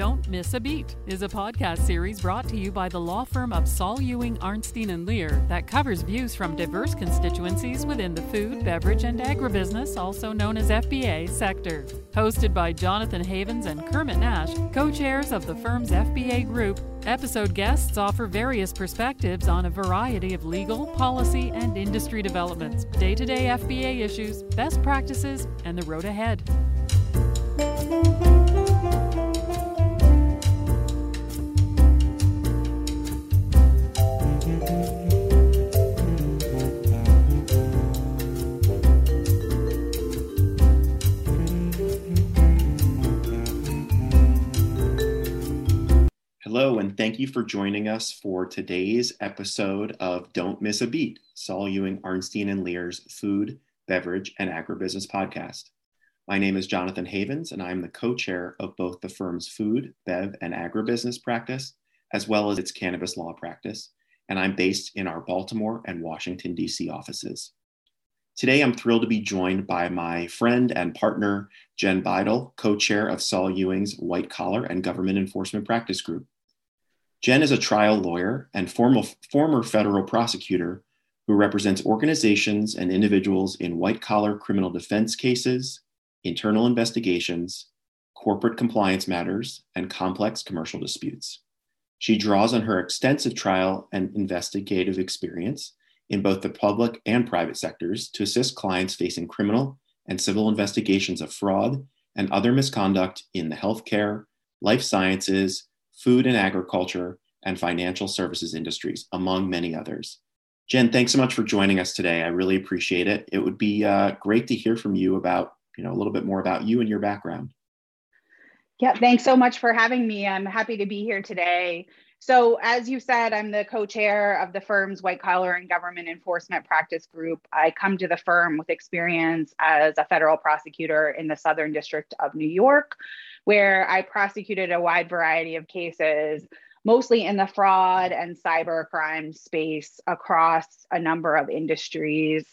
Don't Miss a Beat is a podcast series brought to you by the law firm of Saul Ewing, Arnstein and Lehr that covers views from diverse constituencies within the food, beverage, and agribusiness, also known as FBA, sector. Hosted by Jonathan Havens and Kermit Nash, co chairs of the firm's FBA group, episode guests offer various perspectives on a variety of legal, policy, and industry developments, day to day FBA issues, best practices, and the road ahead. Thank you for joining us for today's episode of Don't Miss a Beat, Saul Ewing, Arnstein, and Lehr's food, beverage, and agribusiness podcast. My name is Jonathan Havens, and I'm the co chair of both the firm's food, bev, and agribusiness practice, as well as its cannabis law practice. And I'm based in our Baltimore and Washington, D.C. offices. Today, I'm thrilled to be joined by my friend and partner, Jen Beidel, co chair of Saul Ewing's White Collar and Government Enforcement Practice Group. Jen is a trial lawyer and formal, former federal prosecutor who represents organizations and individuals in white collar criminal defense cases, internal investigations, corporate compliance matters, and complex commercial disputes. She draws on her extensive trial and investigative experience in both the public and private sectors to assist clients facing criminal and civil investigations of fraud and other misconduct in the healthcare, life sciences, food and agriculture, and financial services industries, among many others. Jen, thanks so much for joining us today. I really appreciate it. It would be uh, great to hear from you about, you know, a little bit more about you and your background. Yeah, thanks so much for having me. I'm happy to be here today. So, as you said, I'm the co chair of the firm's white collar and government enforcement practice group. I come to the firm with experience as a federal prosecutor in the Southern District of New York, where I prosecuted a wide variety of cases, mostly in the fraud and cyber crime space across a number of industries.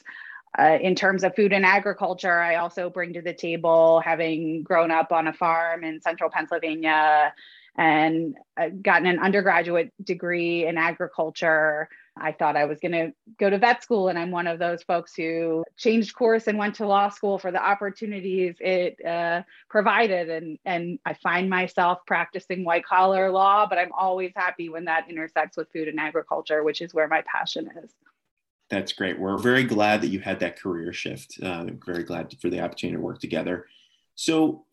Uh, in terms of food and agriculture, I also bring to the table having grown up on a farm in central Pennsylvania and uh, gotten an undergraduate degree in agriculture I thought I was going to go to vet school, and I'm one of those folks who changed course and went to law school for the opportunities it uh, provided. And, and I find myself practicing white collar law, but I'm always happy when that intersects with food and agriculture, which is where my passion is. That's great. We're very glad that you had that career shift. Uh, very glad for the opportunity to work together. So,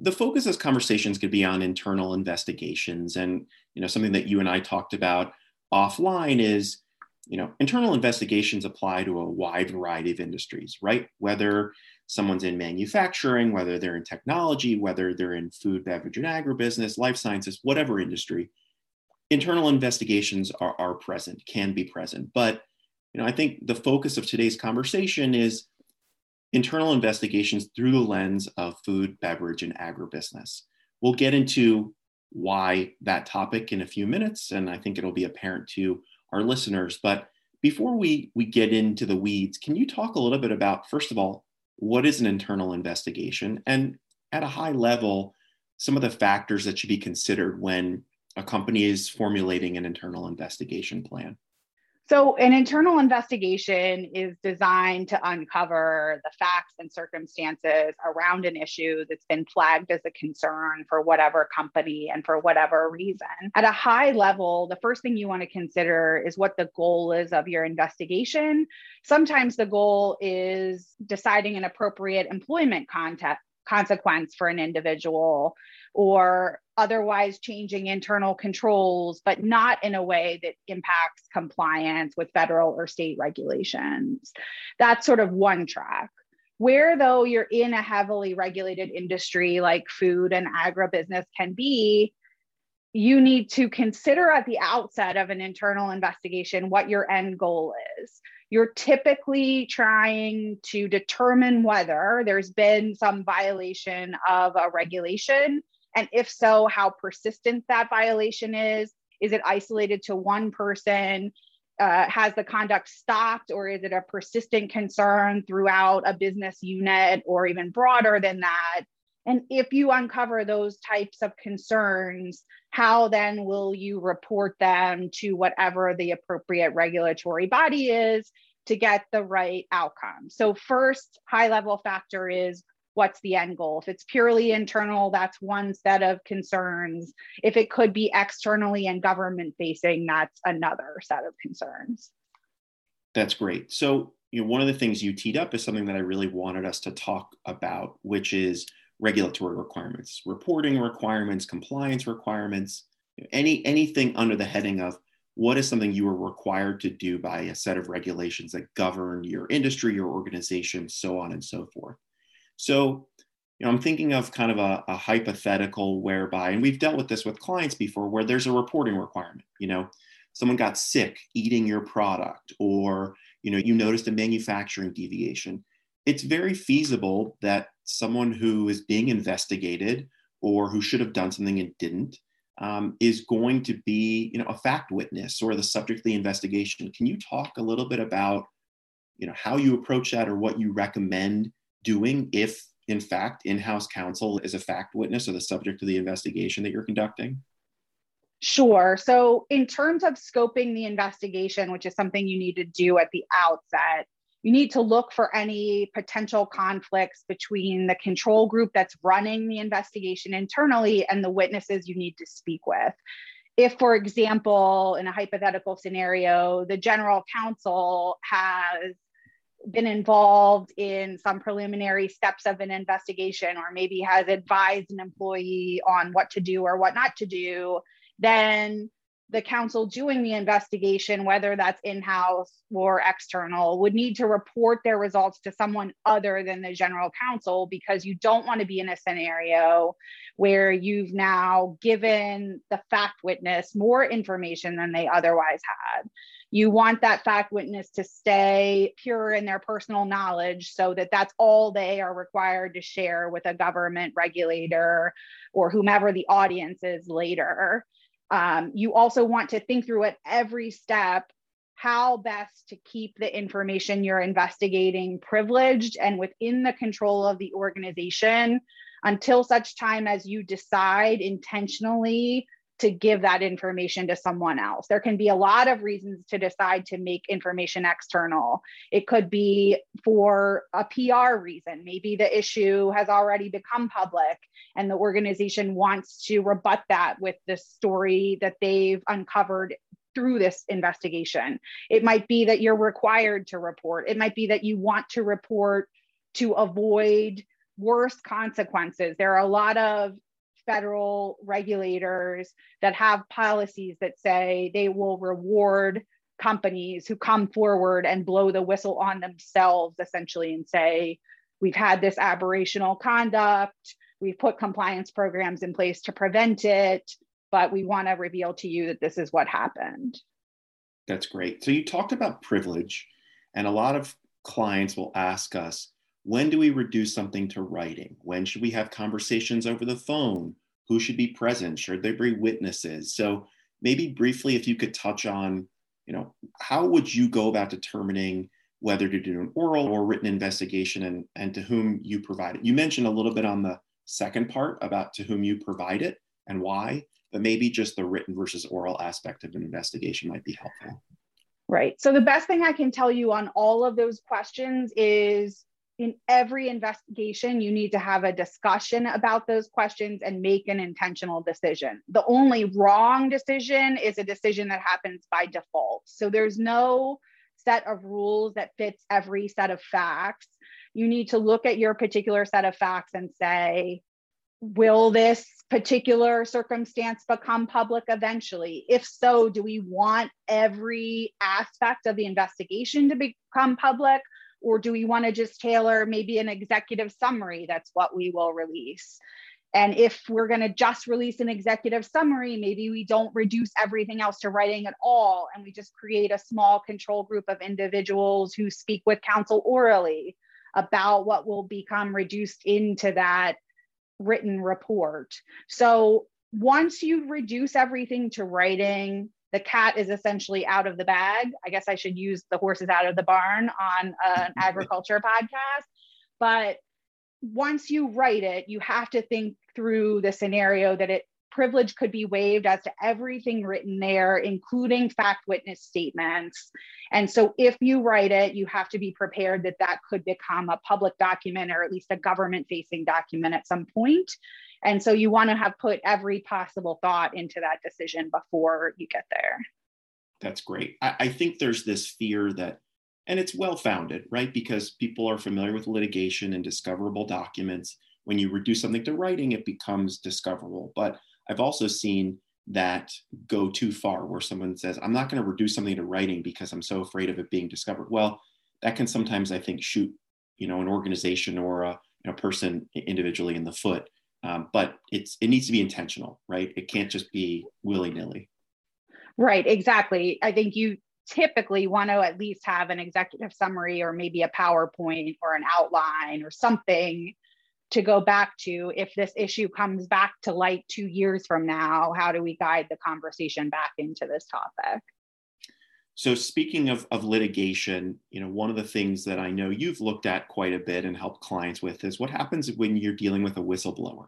the focus of conversations could be on internal investigations. And you know something that you and i talked about offline is you know internal investigations apply to a wide variety of industries right? Whether someone's in manufacturing whether they're in technology whether they're in food beverage and agribusiness life sciences whatever industry internal investigations are, are present can be present. But you know i think the focus of today's conversation is internal investigations through the lens of food beverage and agribusiness we'll get into why that topic in a few minutes, and I think it'll be apparent to our listeners. But before we, we get into the weeds, can you talk a little bit about, first of all, what is an internal investigation? And at a high level, some of the factors that should be considered when a company is formulating an internal investigation plan? So, an internal investigation is designed to uncover the facts and circumstances around an issue that's been flagged as a concern for whatever company and for whatever reason. At a high level, the first thing you want to consider is what the goal is of your investigation. Sometimes the goal is deciding an appropriate employment context consequence for an individual or otherwise changing internal controls, but not in a way that impacts compliance with federal or state regulations. That's sort of one track. Where, though, you're in a heavily regulated industry like food and agribusiness can be, you need to consider at the outset of an internal investigation what your end goal is you're typically trying to determine whether there's been some violation of a regulation. And if so, how persistent that violation is. Is it isolated to one person? Uh, has the conduct stopped, or is it a persistent concern throughout a business unit, or even broader than that? And if you uncover those types of concerns, how then will you report them to whatever the appropriate regulatory body is to get the right outcome? So, first high level factor is what's the end goal? If it's purely internal, that's one set of concerns. If it could be externally and government facing, that's another set of concerns. That's great. So, you know, one of the things you teed up is something that I really wanted us to talk about, which is regulatory requirements, reporting requirements, compliance requirements, any anything under the heading of what is something you are required to do by a set of regulations that govern your industry, your organization, so on and so forth. So, you know, I'm thinking of kind of a, a hypothetical whereby, and we've dealt with this with clients before, where there's a reporting requirement. You know, someone got sick eating your product, or you know, you noticed a manufacturing deviation. It's very feasible that someone who is being investigated or who should have done something and didn't um, is going to be, you know, a fact witness or the subject of the investigation. Can you talk a little bit about, you know, how you approach that or what you recommend doing if in fact in-house counsel is a fact witness or the subject of the investigation that you're conducting Sure. So, in terms of scoping the investigation, which is something you need to do at the outset, you need to look for any potential conflicts between the control group that's running the investigation internally and the witnesses you need to speak with. If, for example, in a hypothetical scenario, the general counsel has been involved in some preliminary steps of an investigation or maybe has advised an employee on what to do or what not to do, then the counsel doing the investigation, whether that's in house or external, would need to report their results to someone other than the general counsel because you don't want to be in a scenario where you've now given the fact witness more information than they otherwise had you want that fact witness to stay pure in their personal knowledge so that that's all they are required to share with a government regulator or whomever the audience is later. Um, you also want to think through at every step how best to keep the information you're investigating privileged and within the control of the organization until such time as you decide intentionally to give that information to someone else. There can be a lot of reasons to decide to make information external. It could be for a PR reason. Maybe the issue has already become public and the organization wants to rebut that with the story that they've uncovered through this investigation. It might be that you're required to report. It might be that you want to report to avoid worse consequences. There are a lot of federal regulators that have policies that say they will reward companies who come forward and blow the whistle on themselves essentially and say we've had this aberrational conduct. We've put compliance programs in place to prevent it but we want to reveal to you that this is what happened. That's great. So you talked about privilege and a lot of clients will ask us when do we reduce something to writing? When should we have conversations over the phone? Who should be present? Should there be witnesses? So maybe briefly, if you could touch on, you know, how would you go about determining whether to do an oral or written investigation and, and to whom you provide it? You mentioned a little bit on the second part about to whom you provide it and why, but maybe just the written versus oral aspect of an investigation might be helpful. Right. So the best thing I can tell you on all of those questions is in every investigation, you need to have a discussion about those questions and make an intentional decision. The only wrong decision is a decision that happens by default. So there's no set of rules that fits every set of facts. You need to look at your particular set of facts and say, will this particular circumstance become public eventually? If so, do we want every aspect of the investigation to become public? Or do we want to just tailor maybe an executive summary? That's what we will release. And if we're going to just release an executive summary, maybe we don't reduce everything else to writing at all. And we just create a small control group of individuals who speak with counsel orally about what will become reduced into that written report. So once you reduce everything to writing, the cat is essentially out of the bag. I guess I should use the horses out of the barn on an agriculture podcast. But once you write it, you have to think through the scenario that it privilege could be waived as to everything written there, including fact witness statements. And so if you write it, you have to be prepared that that could become a public document or at least a government facing document at some point. And so you want to have put every possible thought into that decision before you get there. That's great. I, I think there's this fear that, and it's well founded, right? Because people are familiar with litigation and discoverable documents. When you reduce something to writing, it becomes discoverable. But I've also seen that go too far where someone says, I'm not going to reduce something to writing because I'm so afraid of it being discovered. Well, that can sometimes, I think, shoot, you know, an organization or a, a person individually in the foot. Um, but it's it needs to be intentional, right? It can't just be willy nilly. Right, exactly. I think you typically want to at least have an executive summary or maybe a PowerPoint or an outline or something to go back to if this issue comes back to light two years from now how do we guide the conversation back into this topic so speaking of, of litigation you know one of the things that i know you've looked at quite a bit and helped clients with is what happens when you're dealing with a whistleblower.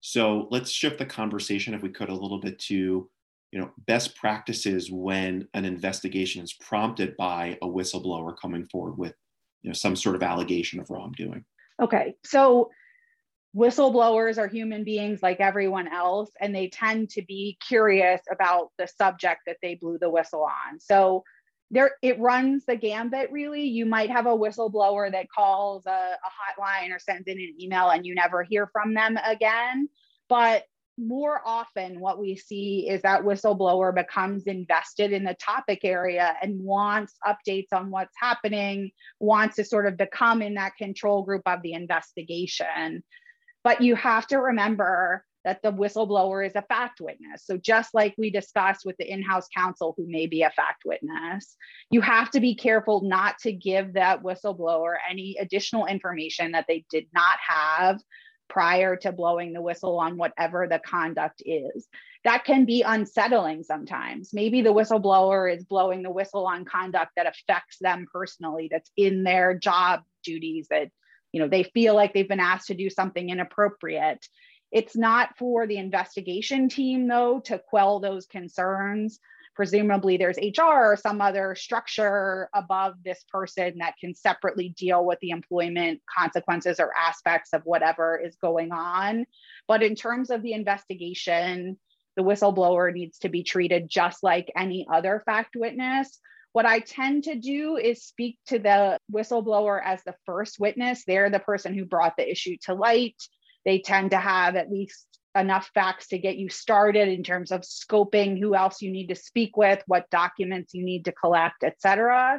So let's shift the conversation if we could a little bit to you know best practices when an investigation is prompted by a whistleblower coming forward with you know some sort of allegation of wrongdoing. Okay. So whistleblowers are human beings like everyone else and they tend to be curious about the subject that they blew the whistle on. So there it runs the gambit really. You might have a whistleblower that calls a, a hotline or sends in an email and you never hear from them again. But more often what we see is that whistleblower becomes invested in the topic area and wants updates on what's happening wants to sort of become in that control group of the investigation but you have to remember that the whistleblower is a fact witness. So, just like we discussed with the in house counsel who may be a fact witness, you have to be careful not to give that whistleblower any additional information that they did not have prior to blowing the whistle on whatever the conduct is. That can be unsettling sometimes. Maybe the whistleblower is blowing the whistle on conduct that affects them personally, that's in their job duties, that you know they feel like they've been asked to do something inappropriate. It's not for the investigation team though to quell those concerns. Presumably there's hr or some other structure above this person that can separately deal with the employment consequences or aspects of whatever is going on. But in terms of the investigation the whistleblower needs to be treated just like any other fact witness what I tend to do is speak to the whistleblower as the first witness. They're the person who brought the issue to light. They tend to have at least enough facts to get you started in terms of scoping who else you need to speak with, what documents you need to collect, et cetera.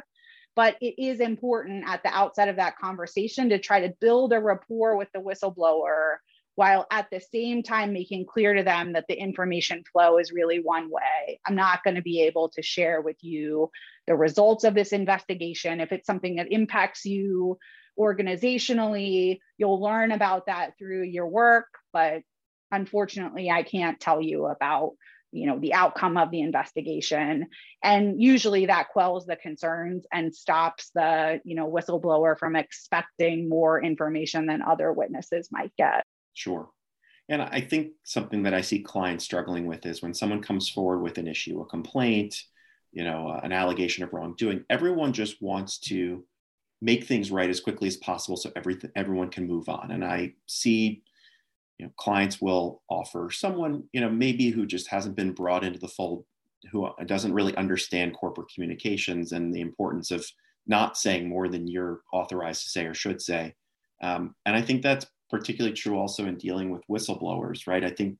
But it is important at the outset of that conversation to try to build a rapport with the whistleblower while at the same time making clear to them that the information flow is really one way. I'm not going to be able to share with you the results of this investigation. If it's something that impacts you organizationally, you'll learn about that through your work, but unfortunately, I can't tell you about you know the outcome of the investigation and usually that quells the concerns and stops the you know whistleblower from expecting more information than other witnesses might get Sure. And I think something that I see clients struggling with is when someone comes forward with an issue, a complaint, you know, uh, an allegation of wrongdoing, everyone just wants to make things right as quickly as possible so everything everyone can move on. And I see, you know, clients will offer someone, you know, maybe who just hasn't been brought into the fold, who doesn't really understand corporate communications and the importance of not saying more than you're authorized to say or should say. Um, and I think that's particularly true also in dealing with whistleblowers, right? I think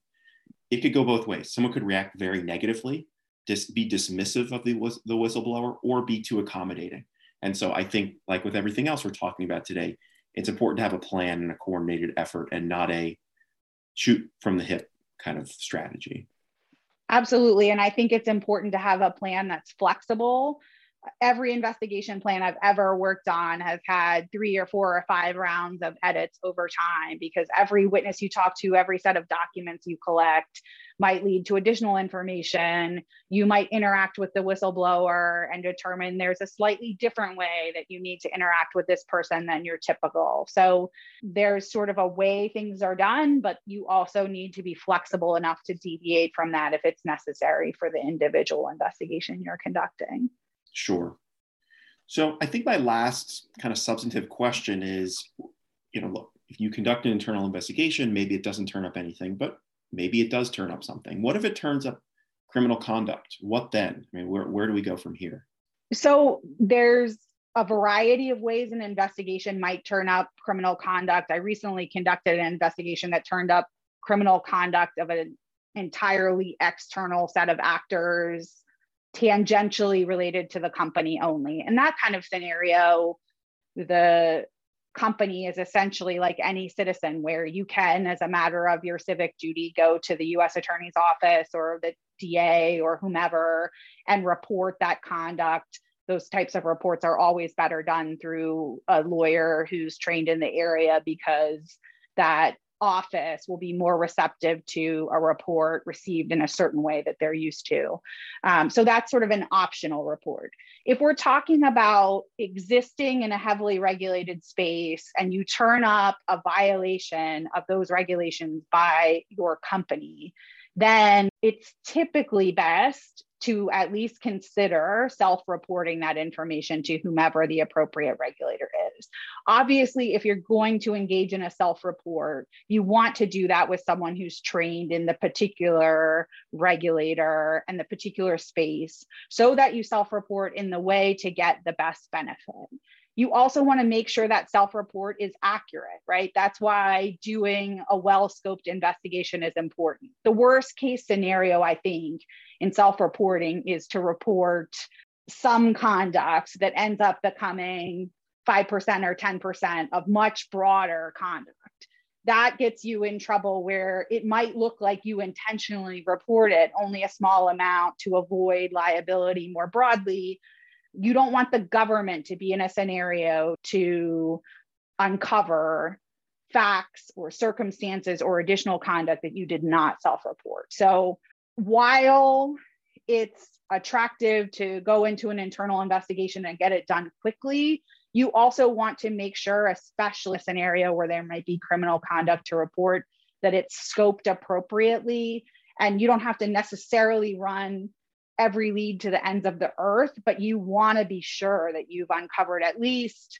it could go both ways. Someone could react very negatively, dis- be dismissive of the, the whistleblower, or be too accommodating. And so I think, like with everything else we're talking about today, it's important to have a plan and a coordinated effort and not a shoot from the hip kind of strategy. Absolutely. And I think it's important to have a plan that's flexible every investigation plan I've ever worked on has had three or four or five rounds of edits over time because every witness you talk to, every set of documents you collect might lead to additional information. You might interact with the whistleblower and determine there's a slightly different way that you need to interact with this person than your typical. So there's sort of a way things are done, but you also need to be flexible enough to deviate from that if it's necessary for the individual investigation you're conducting. Sure. So I think my last kind of substantive question is, you know, look, if you conduct an internal investigation, maybe it doesn't turn up anything, but maybe it does turn up something. What if it turns up criminal conduct? What then? I mean, where, where do we go from here? So there's a variety of ways an investigation might turn up criminal conduct. I recently conducted an investigation that turned up criminal conduct of an entirely external set of actors tangentially related to the company only. In that kind of scenario, the company is essentially like any citizen where you can as a matter of your civic duty go to the US attorney's office or the DA or whomever and report that conduct those types of reports are always better done through a lawyer who's trained in the area because that office will be more receptive to a report received in a certain way that they're used to. Um, so that's sort of an optional report. If we're talking about existing in a heavily regulated space and you turn up a violation of those regulations by your company, then it's typically best to at least consider self reporting that information to whomever the appropriate regulator is. Obviously, if you're going to engage in a self report, you want to do that with someone who's trained in the particular regulator and the particular space so that you self report in the way to get the best benefit you also want to make sure that self report is accurate, right? That's why doing a well scoped investigation is important. The worst case scenario, I think, in self reporting is to report some conduct that ends up becoming 5% or 10% of much broader conduct. That gets you in trouble where it might look like you intentionally reported only a small amount to avoid liability more broadly, you don't want the government to be in a scenario to uncover facts or circumstances or additional conduct that you did not self report. So while it's attractive to go into an internal investigation and get it done quickly, you also want to make sure, especially a scenario where there might be criminal conduct to report, that it's scoped appropriately. And you don't have to necessarily run every lead to the ends of the earth, but you want to be sure that you've uncovered at least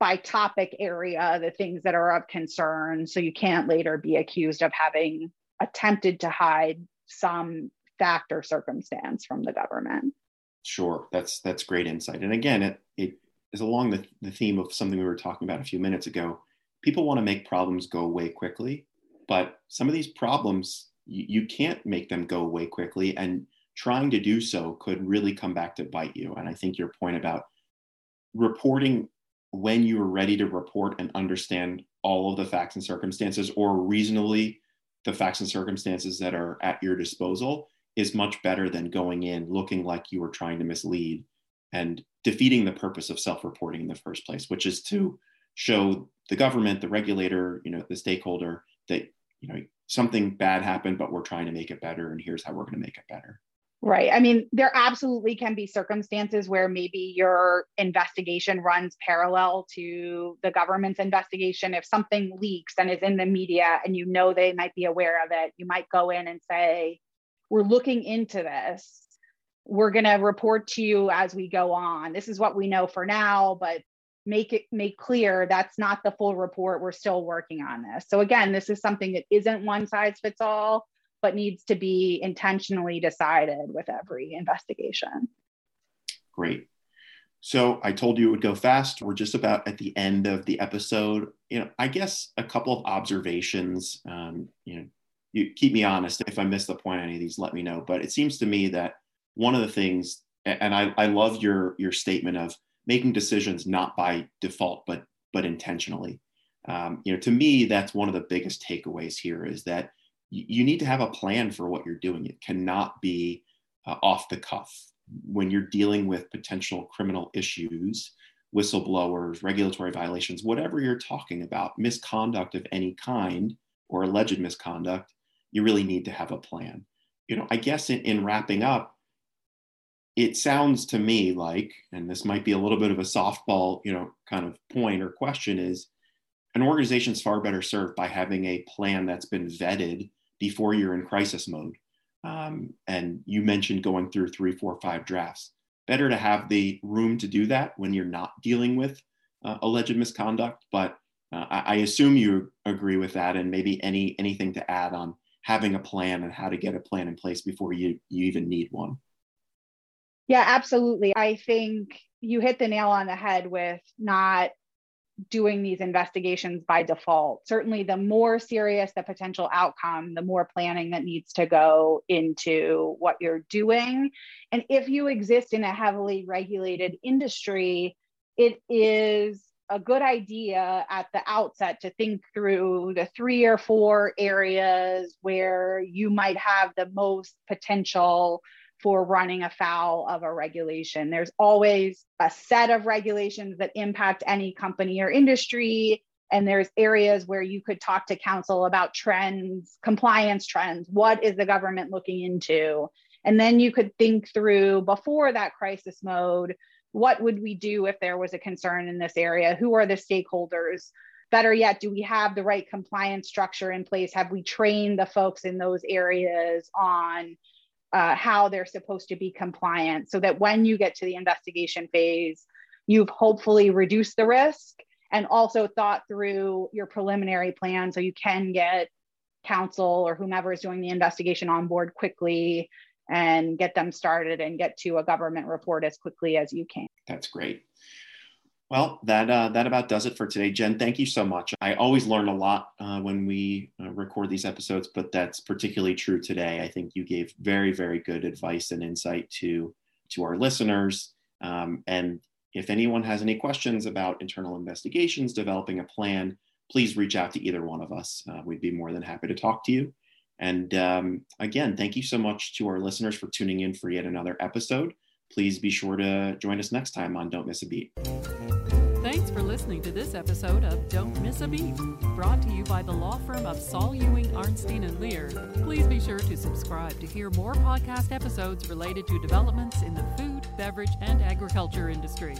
by topic area the things that are of concern so you can't later be accused of having attempted to hide some fact or circumstance from the government. Sure, that's that's great insight. And again, it, it is along the, the theme of something we were talking about a few minutes ago. People want to make problems go away quickly, but some of these problems you, you can't make them go away quickly. And trying to do so could really come back to bite you. And I think your point about reporting when you are ready to report and understand all of the facts and circumstances, or reasonably the facts and circumstances that are at your disposal, is much better than going in looking like you were trying to mislead and defeating the purpose of self-reporting in the first place, which is to show the government, the regulator, you know, the stakeholder that you know something bad happened, but we're trying to make it better, and here's how we're going to make it better. Right. I mean, there absolutely can be circumstances where maybe your investigation runs parallel to the government's investigation. If something leaks and is in the media and you know they might be aware of it, you might go in and say, We're looking into this. We're going to report to you as we go on. This is what we know for now, but make it make clear that's not the full report. We're still working on this. So, again, this is something that isn't one size fits all but needs to be intentionally decided with every investigation. Great. So I told you it would go fast. We're just about at the end of the episode. You know, I guess a couple of observations. Um, you know, you keep me honest. If I miss the point on any of these, let me know. But it seems to me that one of the things, and I, I love your your statement of making decisions not by default, but but intentionally. Um, you know, to me, that's one of the biggest takeaways here is that you need to have a plan for what you're doing. It cannot be uh, off the cuff. when you're dealing with potential criminal issues, whistleblowers, regulatory violations, whatever you're talking about, misconduct of any kind or alleged misconduct, you really need to have a plan. You know, I guess in, in wrapping up, it sounds to me like, and this might be a little bit of a softball, you know, kind of point or question is an organization is far better served by having a plan that's been vetted before you're in crisis mode. Um, and you mentioned going through three, four, five drafts. Better to have the room to do that when you're not dealing with uh, alleged misconduct. But uh, I, I assume you agree with that, and maybe any anything to add on having a plan and how to get a plan in place before you you even need one. Yeah, absolutely. I think you hit the nail on the head with not doing these investigations by default. Certainly, the more serious the potential outcome, the more planning that needs to go into what you're doing. And if you exist in a heavily regulated industry, it is a good idea at the outset to think through the three or four areas where you might have the most potential for running afoul of a regulation. There's always a set of regulations that impact any company or industry. And there's areas where you could talk to counsel about trends, compliance trends. What is the government looking into? And then you could think through before that crisis mode what would we do if there was a concern in this area? Who are the stakeholders? Better yet, do we have the right compliance structure in place? Have we trained the folks in those areas on uh, how they're supposed to be compliant so that when you get to the investigation phase, you've hopefully reduced the risk and also thought through your preliminary plan so you can get counsel or whomever is doing the investigation on board quickly and get them started and get to a government report as quickly as you can. That's great. Well, that uh, that about does it for today, Jen. Thank you so much. I always learn a lot uh, when we uh, record these episodes, but that's particularly true today. I think you gave very, very good advice and insight to to our listeners. Um, and if anyone has any questions about internal investigations, developing a plan, please reach out to either one of us. Uh, we'd be more than happy to talk to you. And um, again, thank you so much to our listeners for tuning in for yet another episode. Please be sure to join us next time on Don't Miss a Beat. Listening to this episode of Don't Miss a Beat, brought to you by the law firm of Saul Ewing, Arnstein, and Lehr. Please be sure to subscribe to hear more podcast episodes related to developments in the food, beverage, and agriculture industry.